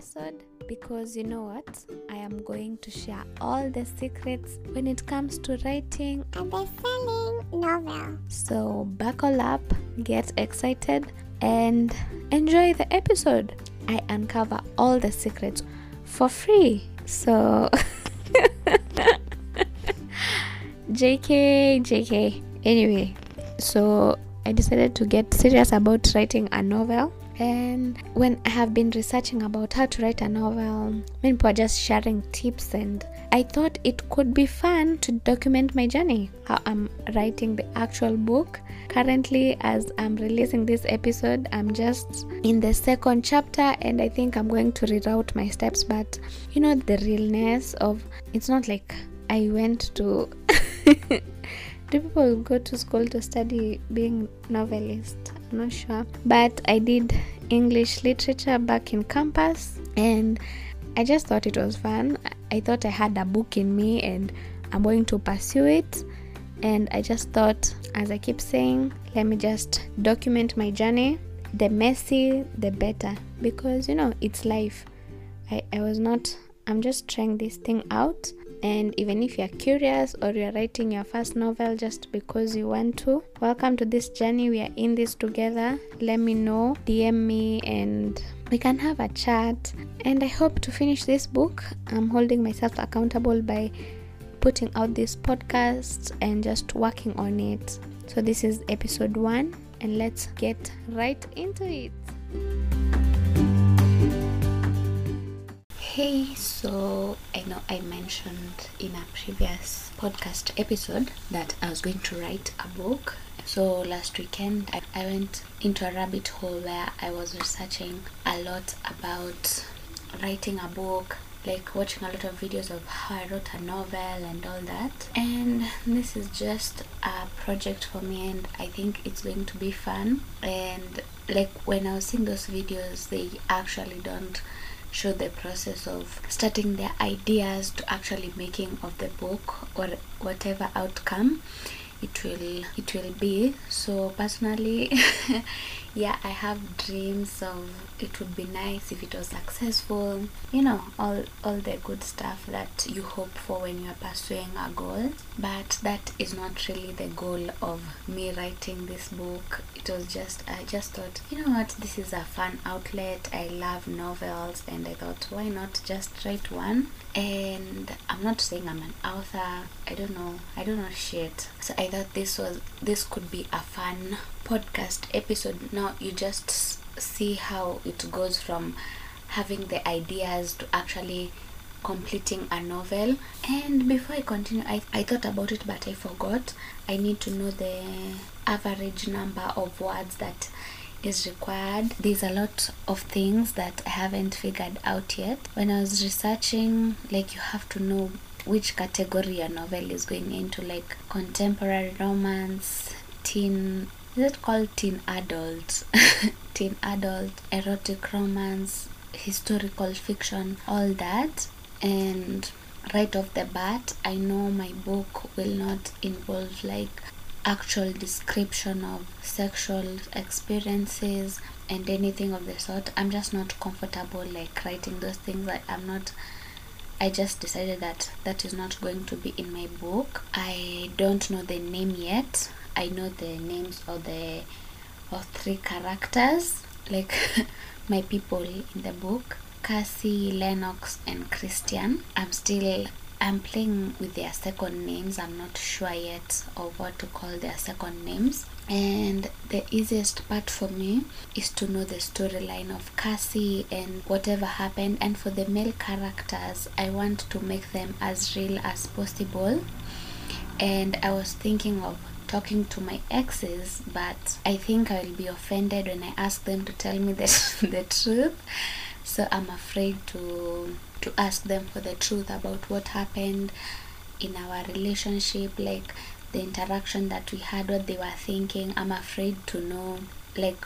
episode because you know what? I am going to share all the secrets when it comes to writing a best-selling novel. So buckle up, get excited, and enjoy the episode. I uncover all the secrets for free. So JK, JK. Anyway, so I decided to get serious about writing a novel. And when I have been researching about how to write a novel, many people are just sharing tips, and I thought it could be fun to document my journey, how I'm writing the actual book. Currently, as I'm releasing this episode, I'm just in the second chapter, and I think I'm going to reroute my steps. But you know, the realness of it's not like I went to do people go to school to study being novelist not sure but i did english literature back in campus and i just thought it was fun. I thought i had a book in me and i'm going to pursue it. And i just thought as i keep saying let me just document my journey. The messy the better. Because you know it's life. I, I was not i'm just trying this thing out and even if you're curious or you're writing your first novel just because you want to, welcome to this journey. We are in this together. Let me know, DM me, and we can have a chat. And I hope to finish this book. I'm holding myself accountable by putting out this podcast and just working on it. So, this is episode one, and let's get right into it. Hey, so I know I mentioned in a previous podcast episode that I was going to write a book. So last weekend I, I went into a rabbit hole where I was researching a lot about writing a book, like watching a lot of videos of how I wrote a novel and all that. And this is just a project for me, and I think it's going to be fun. And like when I was seeing those videos, they actually don't show the process of starting their ideas to actually making of the book or whatever outcome it will it will be. So personally yeah i have dreams of it would be nice if it was successful. You know all all the good stuff that you hope for when you're pursuing a goal. But that is not really the goal of me writing this book. It was just i just thought you know what this is a fun outlet. I love novels and i thought why not just write one? And i'm not saying i'm an author. I don't know. I don't know shit. So i thought this was this could be a fun podcast episode. Now you just see how it goes from having the ideas to actually completing a novel. And before i continue I, I thought about it but i forgot. I need to know the average number of words that is required. There's a lot of things that i haven't figured out yet. When i was researching like you have to know which category a novel is going into like contemporary romance teen is it called teen adult teen adult erotic romance historical fiction all that and right off the bat i know my book will not involve like actual description of sexual experiences and anything of the sort i'm just not comfortable like writing those things like i'm not I just decided that that is not going to be in my book. I don't know the name yet. I know the names of the of three characters, like my people in the book, Cassie, Lennox, and Christian. I'm still I'm playing with their second names. I'm not sure yet of what to call their second names. And the easiest part for me is to know the storyline of Cassie and whatever happened. And for the male characters, I want to make them as real as possible. And I was thinking of talking to my exes, but I think I will be offended when I ask them to tell me the, the truth. So I'm afraid to to ask them for the truth about what happened in our relationship, like the interaction that we had, what they were thinking. I'm afraid to know like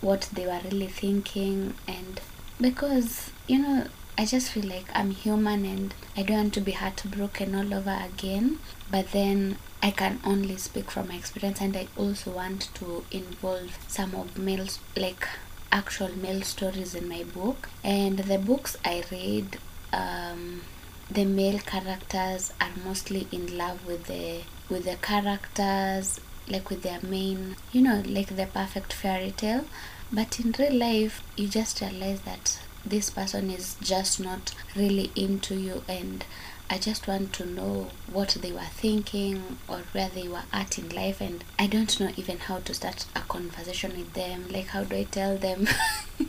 what they were really thinking and because you know I just feel like I'm human and I don't want to be heartbroken all over again. But then I can only speak from my experience, and I also want to involve some of males, like actual male stories in my book. And the books i read um, the male characters are mostly in love with the with the characters like with their main you know like the perfect fairy tale. But in real life you just realize that this person is just not really into you and I just want to know what they were thinking or where they were at in life and I don't know even how to start a conversation with them. Like how do I tell them?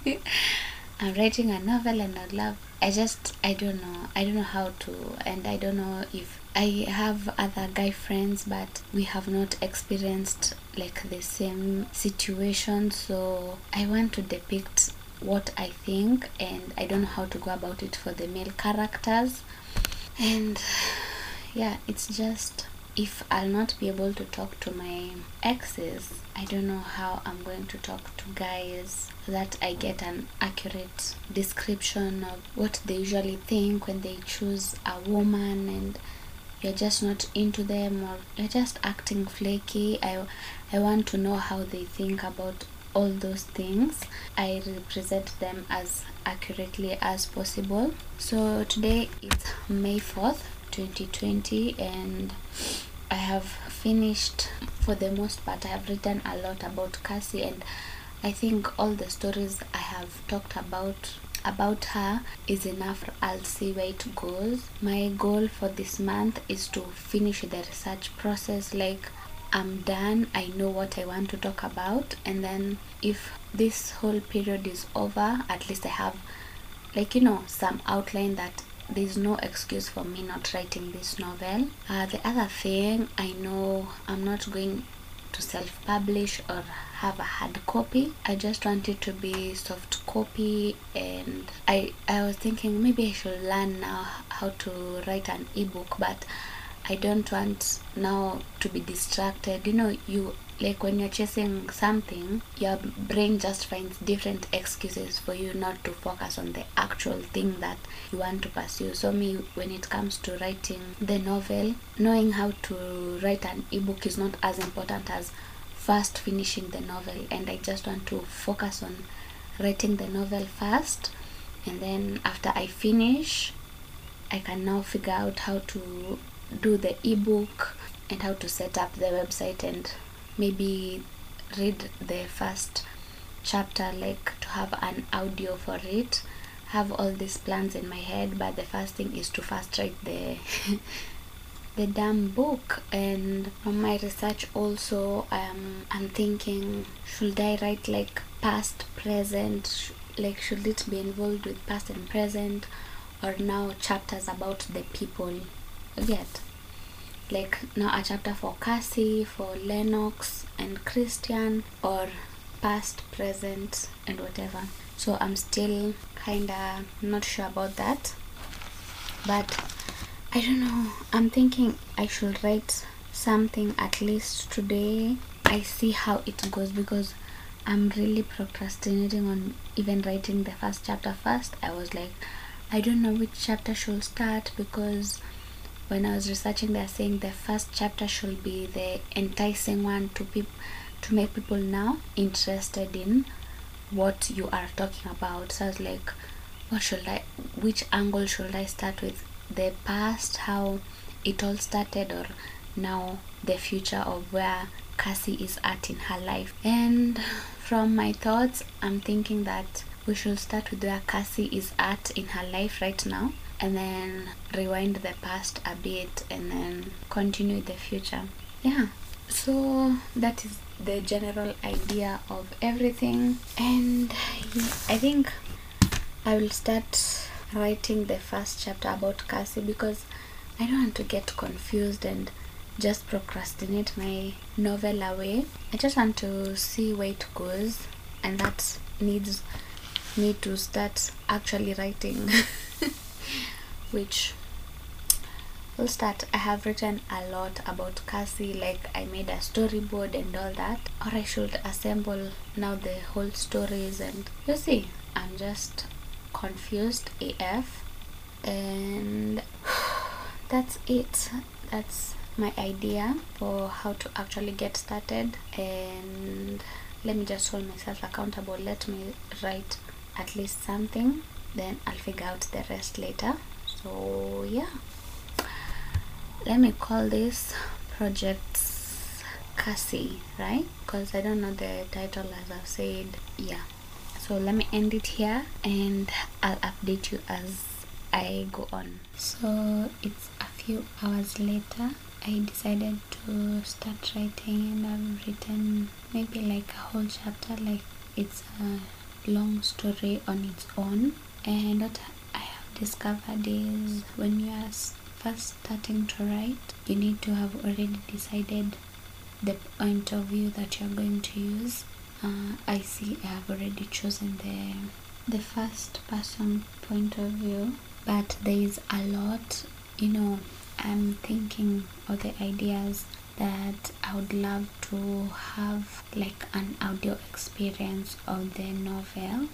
I'm writing a novel and I love. I just I don't know. I don't know how to and I don't know if I have other guy friends but we have not experienced like the same situation. So I want to depict what I think and I don't know how to go about it for the male characters and yeah it's just if I'll not be able to talk to my exes, I don't know how I'm going to talk to guys that I get an accurate description of what they usually think when they choose a woman and you're just not into them or you're just acting flaky. I, I want to know how they think about all those things. I represent them as accurately as possible. So today it's May 4th, 2020 and I have finished for the most part I have written a lot about Cassie and I think all the stories I have talked about about her is enough I'll see where it goes my goal for this month is to finish the research process like I'm done I know what I want to talk about and then if this whole period is over at least I have like you know some outline that there's no excuse for me not writing this novel. Uh, the other thing, I know I'm not going to self-publish or have a hard copy. I just want it to be soft copy and I, I was thinking maybe I should learn now how to write an ebook but I don't want now to be distracted. You know, you like when you're chasing something your brain just finds different excuses for you not to focus on the actual thing that you want to pursue. So me when it comes to writing the novel knowing how to write an ebook is not as important as first finishing the novel. And i just want to focus on writing the novel first. And then after i finish i can now figure out how to do the ebook and how to set up the website and maybe read the first chapter like to have an audio for it. Have all these plans in my head but the first thing is to first write the the damn book. And from my research also um, i'm thinking should i write like past present? Like should it be involved with past and present? Or now chapters about the people yet like now a chapter for Cassie, for Lennox and Christian, or past, present, and whatever. So I'm still kinda not sure about that. But I don't know. I'm thinking I should write something at least today. I see how it goes because I'm really procrastinating on even writing the first chapter first. I was like, I don't know which chapter should start because when I was researching, they're saying the first chapter should be the enticing one to people to make people now interested in what you are talking about. So I was like, what should I? Which angle should I start with? The past, how it all started, or now the future of where Cassie is at in her life. And from my thoughts, I'm thinking that we should start with where Cassie is at in her life right now and then rewind the past a bit and then continue the future. Yeah. So that is the general idea of everything. And i think i will start writing the first chapter about cassie because i don't want to get confused and just procrastinate my novel away. I just want to see where it goes and that needs me to start actually writing which will start i have written a lot about cassie like i made a storyboard and all that. Or i should assemble now the whole stories and you see i'm just confused af and that's it. That's my idea for how to actually get started. And let me just hold myself accountable. Let me write at least something. Then i'll figure out the rest later so yeah. Let me call this projects cassie right? Because i don't know the title as i've said. Yeah. So let me end it here and i'll update you as i go on. So it's a few hours later i decided to start writing and i've written maybe like a whole chapter like it's a long story on its own. And what discovered is when you are first starting to write you need to have already decided the point of view that you're going to use. Uh, I see I have already chosen the the first person point of view but there is a lot. You know I'm thinking of the ideas that I would love to have like an audio experience of the novel.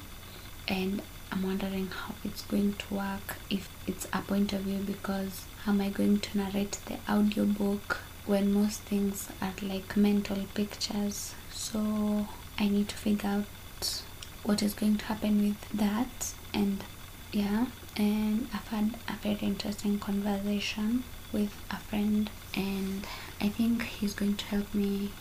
And I'm wondering how it's going to work if it's a point of view because how am I going to narrate the audiobook when most things are like mental pictures? So I need to figure out what is going to happen with that and yeah and I've had a very interesting conversation with a friend and I think he's going to help me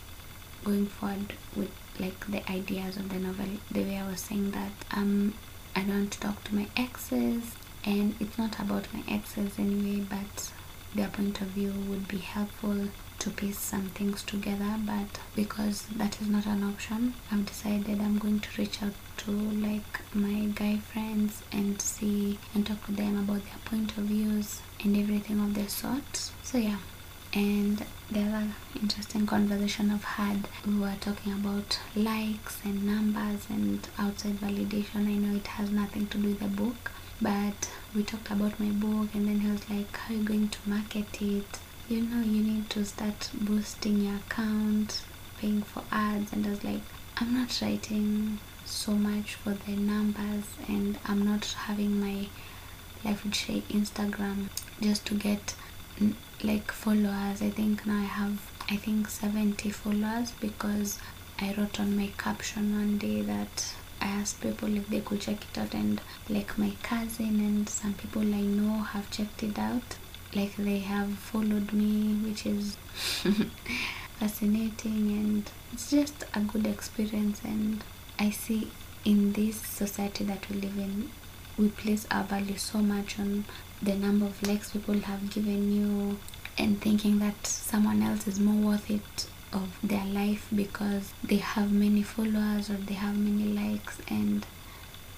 going forward with like the ideas of the novel. The way I was saying that um I don't talk to my exes and it's not about my exes anyway but their point of view would be helpful to piece some things together but because that is not an option i've decided i'm going to reach out to like my guy friends and see and talk to them about their point of views and everything of their sort. So yeah and the other interesting conversation I've had, we were talking about likes and numbers and outside validation. I know it has nothing to do with the book, but we talked about my book, and then he was like, How are you going to market it? you know you need to start boosting your account paying for ads and I was like I'm not writing so much for the numbers and I'm not having my life would say Instagram just to get like followers. I think now I have I think 70 followers because I wrote on my caption one day that I asked people if they could check it out and like my cousin and some people I know have checked it out. Like they have followed me which is fascinating and it's just a good experience and i see in this society that we live in we place our value so much on the number of likes people have given you and thinking that someone else is more worth it of their life because they have many followers or they have many likes and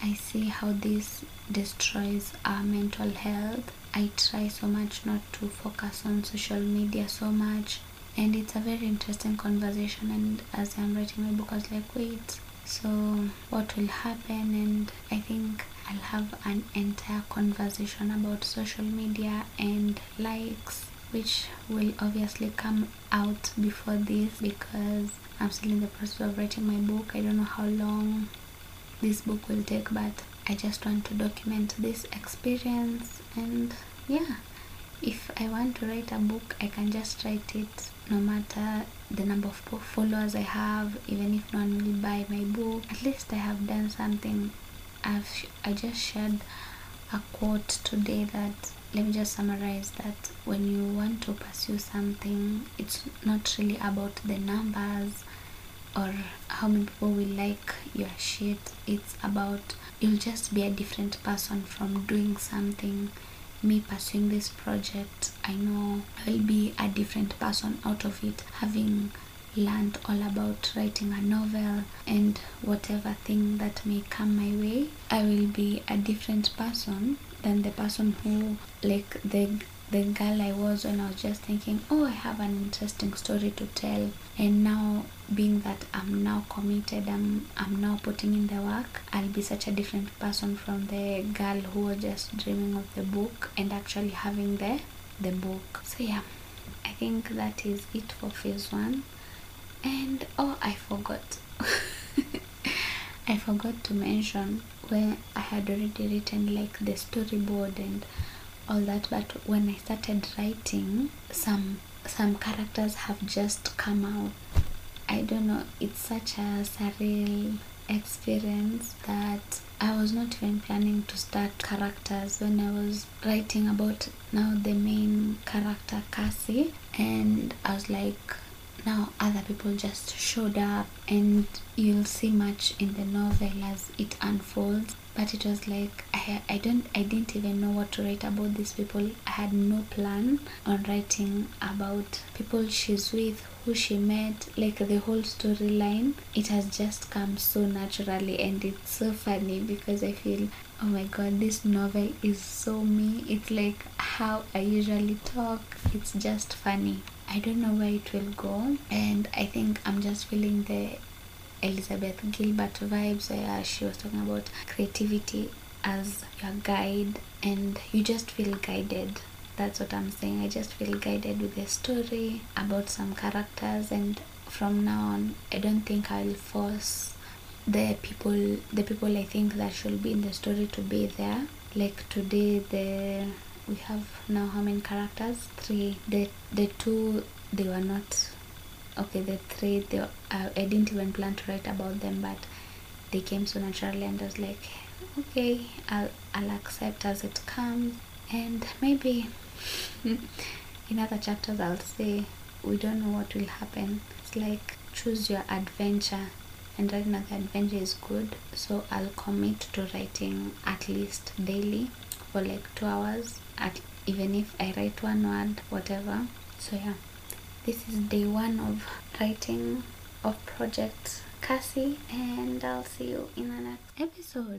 I see how this destroys our mental health. I try so much not to focus on social media so much, and it's a very interesting conversation. And as I'm writing my book, I was like, wait, so what will happen? And I think I'll have an entire conversation about social media and likes, which will obviously come out before this because I'm still in the process of writing my book. I don't know how long this book will take but I just want to document this experience and yeah if I want to write a book I can just write it no matter the number of followers I have even if no one will buy my book at least I have done something I've I just shared a quote today that let me just summarize that. When you want to pursue something it's not really about the numbers or how many people will like your shit. It's about you'll just be a different person from doing something. Me pursuing this project i know i'll be a different person out of it. Having learned all about writing a novel and whatever thing that may come my way i will be a different person than the person who like the the girl I was when I was just thinking, oh, I have an interesting story to tell. And now, being that I'm now committed, I'm, I'm now putting in the work, I'll be such a different person from the girl who was just dreaming of the book and actually having the, the book. So, yeah, I think that is it for phase one. And oh, I forgot. I forgot to mention where I had already written like the storyboard and all that but when i started writing some some characters have just come out I don't know, it's such a surreal experience that I was not even planning to start characters when I was writing about now the main character Cassie and I was like now other people just showed up and you'll see much in the novel as it unfolds but it was like I, I don't I didn't even know what to write about these people. I had no plan on writing about people she's with who she met like the whole storyline. It has just come so naturally and it's so funny because I feel oh my god this novel is so me. It's like how I usually talk. It's just funny I don't know where it will go and I think I'm just feeling the Elizabeth Gilbert vibes where she was talking about creativity as your guide and you just feel guided. That's what i'm saying. I just feel guided with the story about some characters and from now on i don't think i'll force the people the people i think that should be in the story to be there. Like today the we have now how many characters? Three. The the two they were not okay the three they, uh, i didn't even plan to write about them but they came so naturally and i was like okay i'll, I'll accept as it comes. And maybe in other chapters i'll say we don't know what will happen. It's like choose your adventure. And right now the adventure is good so i'll commit to writing at least daily for like two hours at even if i write one word whatever. So yeah. This is day one of writing of project cassie and i'll see you in the next episode